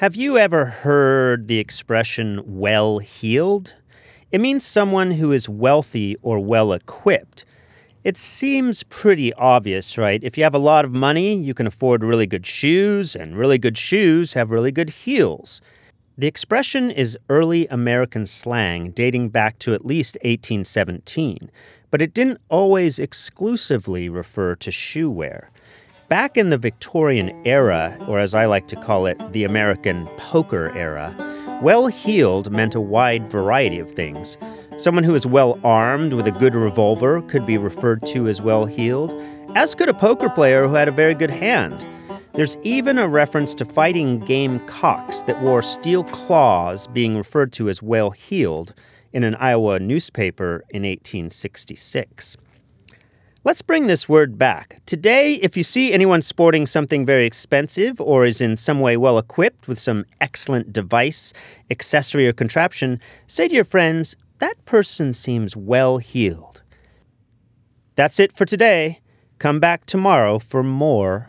Have you ever heard the expression well heeled? It means someone who is wealthy or well equipped. It seems pretty obvious, right? If you have a lot of money, you can afford really good shoes, and really good shoes have really good heels. The expression is early American slang dating back to at least 1817, but it didn't always exclusively refer to shoe wear. Back in the Victorian era, or as I like to call it, the American poker era, well heeled meant a wide variety of things. Someone who is well armed with a good revolver could be referred to as well heeled, as could a poker player who had a very good hand. There's even a reference to fighting game cocks that wore steel claws being referred to as well heeled in an Iowa newspaper in 1866. Let's bring this word back. Today, if you see anyone sporting something very expensive or is in some way well equipped with some excellent device, accessory, or contraption, say to your friends, that person seems well heeled. That's it for today. Come back tomorrow for more